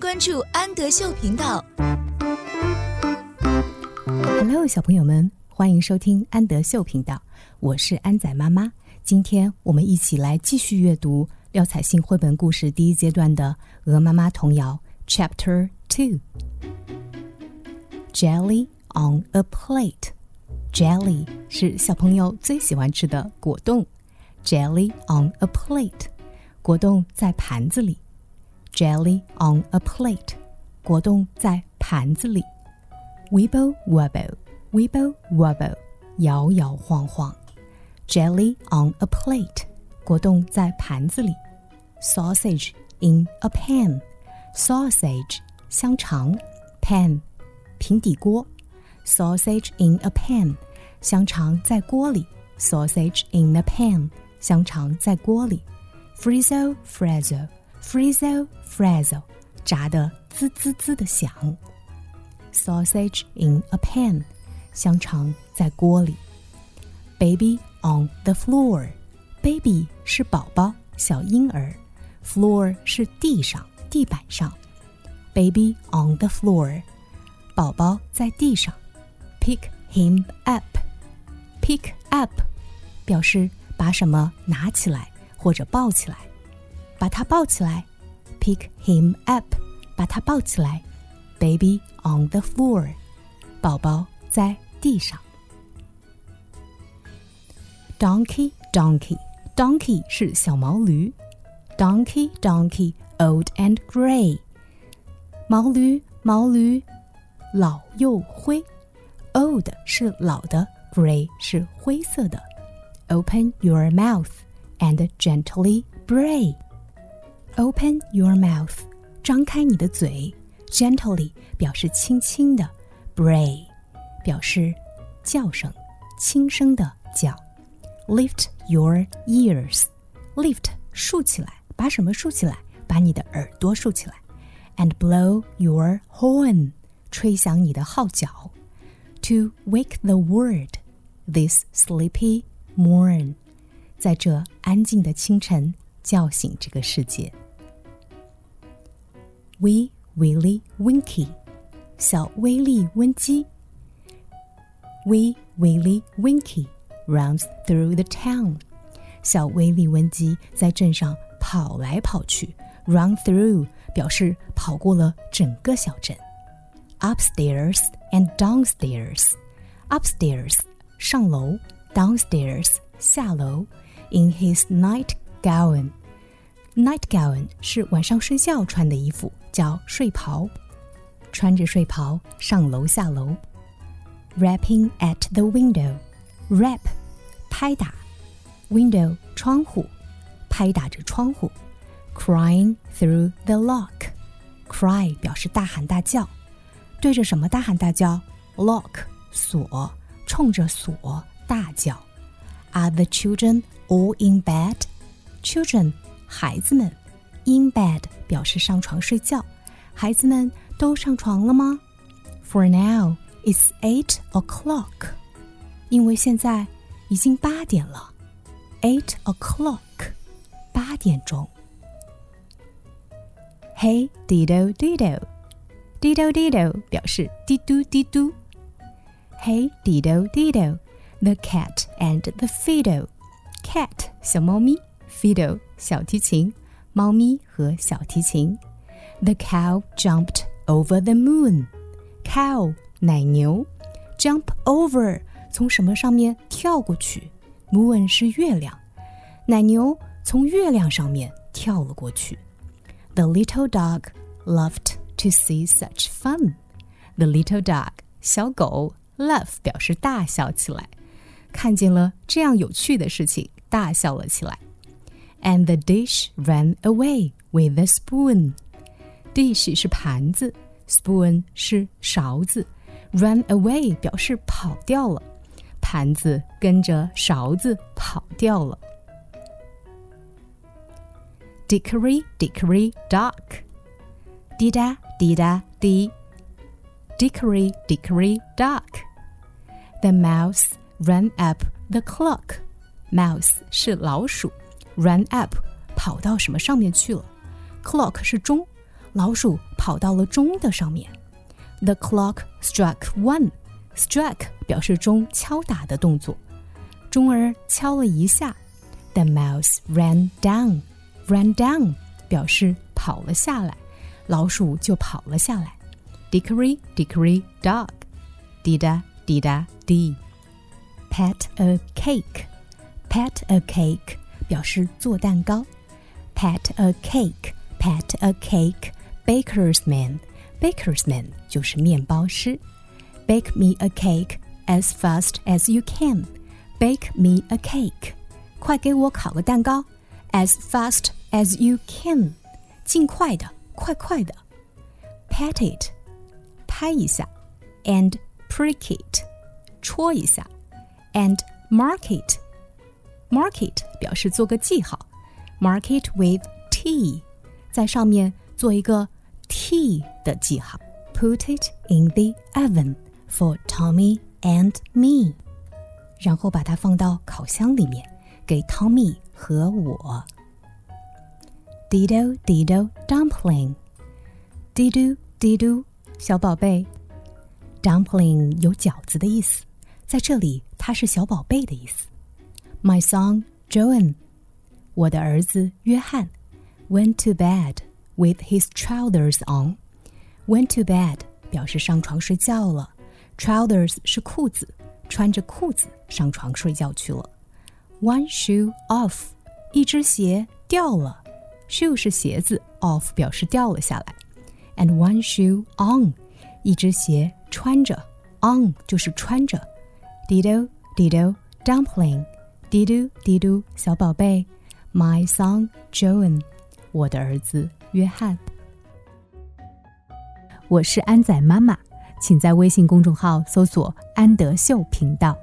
关注安德秀频道。Hello，小朋友们，欢迎收听安德秀频道，我是安仔妈妈。今天我们一起来继续阅读廖彩杏绘本故事第一阶段的《鹅妈妈童谣》Chapter Two。Jelly on a plate。Jelly 是小朋友最喜欢吃的果冻。Jelly on a plate，果冻在盘子里。Jelly on a plate，果冻在盘子里。Wibble wobble，wibble wobble，摇摇晃晃。Jelly on a plate，果冻在盘子里。Sausage in a pan，sausage 香肠，pan 平底锅。Sausage in a pan，香肠在锅里。Sausage in a pan，香肠在锅里。Frizzle Frazzle，frizzle frazzle，炸得滋滋滋的响。Sausage in a pan，香肠在锅里。Baby on the floor，baby 是宝宝，小婴儿。Floor 是地上，地板上。Baby on the floor，宝宝在地上。Pick him up，pick up 表示把什么拿起来或者抱起来，把他抱起来。Pick him up，把他抱起来。Baby on the floor，宝宝在地上。Donkey donkey donkey 是小毛驴。Donkey donkey old and gray，毛驴毛驴老又灰。Old 是老的，gray 是灰色的。Open your mouth and gently bray. Open your mouth，张开你的嘴。Gently 表示轻轻的，bray 表示叫声，轻声的叫。Lift your ears. Lift 竖起来，把什么竖起来？把你的耳朵竖起来。And blow your horn，吹响你的号角。to wake the world this sleepy morn，在这安静的清晨叫醒这个世界。 Wee Willie Winkie，小威力温基。Wee Willie Winkie runs through the town，小威力温基在镇上跑来跑去。Run through 表示跑过了整个小镇。Upstairs and downstairs，upstairs 上楼，downstairs 下楼。In his nightgown，nightgown 是晚上睡觉穿的衣服。叫睡袍。穿着睡袍上楼下楼。Rapping at the window. Rap 拍打，window 窗户，拍打着窗户。Crying through the lock. Cry 表示大喊大叫。对着什么大喊大叫？Lock 锁，冲着锁大叫。Are the children all in bed? Children 孩子们 ，in bed 表示上床睡觉。孩子们都上床了吗？For now, it's eight o'clock. 因为现在已经八点了。Eight o'clock，八点钟。Hey dido dido。Dido dido 表示滴嘟滴嘟。Hey dido dido，the cat and the fiddle。Cat 小猫咪，fiddle 小提琴， 猫咪和小提琴。The cow jumped over the moon。Cow 奶牛，jump over 从什么上面跳过去？Moon 是月亮，奶牛从月亮上面跳了过去。The little dog loved to see such fun. The little dog 小狗 laugh 表示大笑起来，看见了这样有趣的事情，大笑了起来。 And the dish ran away with the spoon. Dish 是盘子，spoon 是勺子。Run away 表示跑掉了，盘子跟着勺子跑掉了。Dickory, dickory, dock. 滴答滴答滴，Dickory dickory dock. The mouse ran up the clock. Mouse 是老鼠 ，run up 跑到什么上面去了？Clock 是钟， 老鼠跑到了钟的上面。The clock struck one. Struck 表示钟敲打的动作，钟儿敲了一下。The mouse ran down. Ran down 表示跑了下来，老鼠就跑了下来。Dickory dickory dog. Dida dida dee. Pat a cake. Pat a cake 表示做蛋糕。Pat a cake. Pat a cake. Baker's man. Baker's man 就是面包师。Bake me a cake as fast as you can. Bake me a cake. 快给我烤个蛋糕。As fast as you can. 尽快的，快快的。Pat it. 拍一下。And prick it. 戳一下。And mark it. Mark it 表示做个记号。Mark it with T，在上面做一个 T 的记号。Put it in the oven for Tommy and me，然后把它放到烤箱里面，给 Tommy 和我。Dido dido dumpling，dido dido 小宝贝，dumpling 有饺子的意思，在这里它是小宝贝的意思。 my son John, 我的儿子约翰，went to bed with his trousers on. Went to bed 表示上床睡觉了，trousers 是裤子，穿着裤子上床睡觉去了。One shoe off，一只鞋掉了，shoe 是鞋子，off 表示掉了下来。And one shoe on，一只鞋穿着，on 就是穿着。Dido dido dumpling。滴嘟滴嘟小宝贝，My son Joan，我的儿子约翰。我是安仔妈妈，请在微信公众号搜索“安德秀频道”。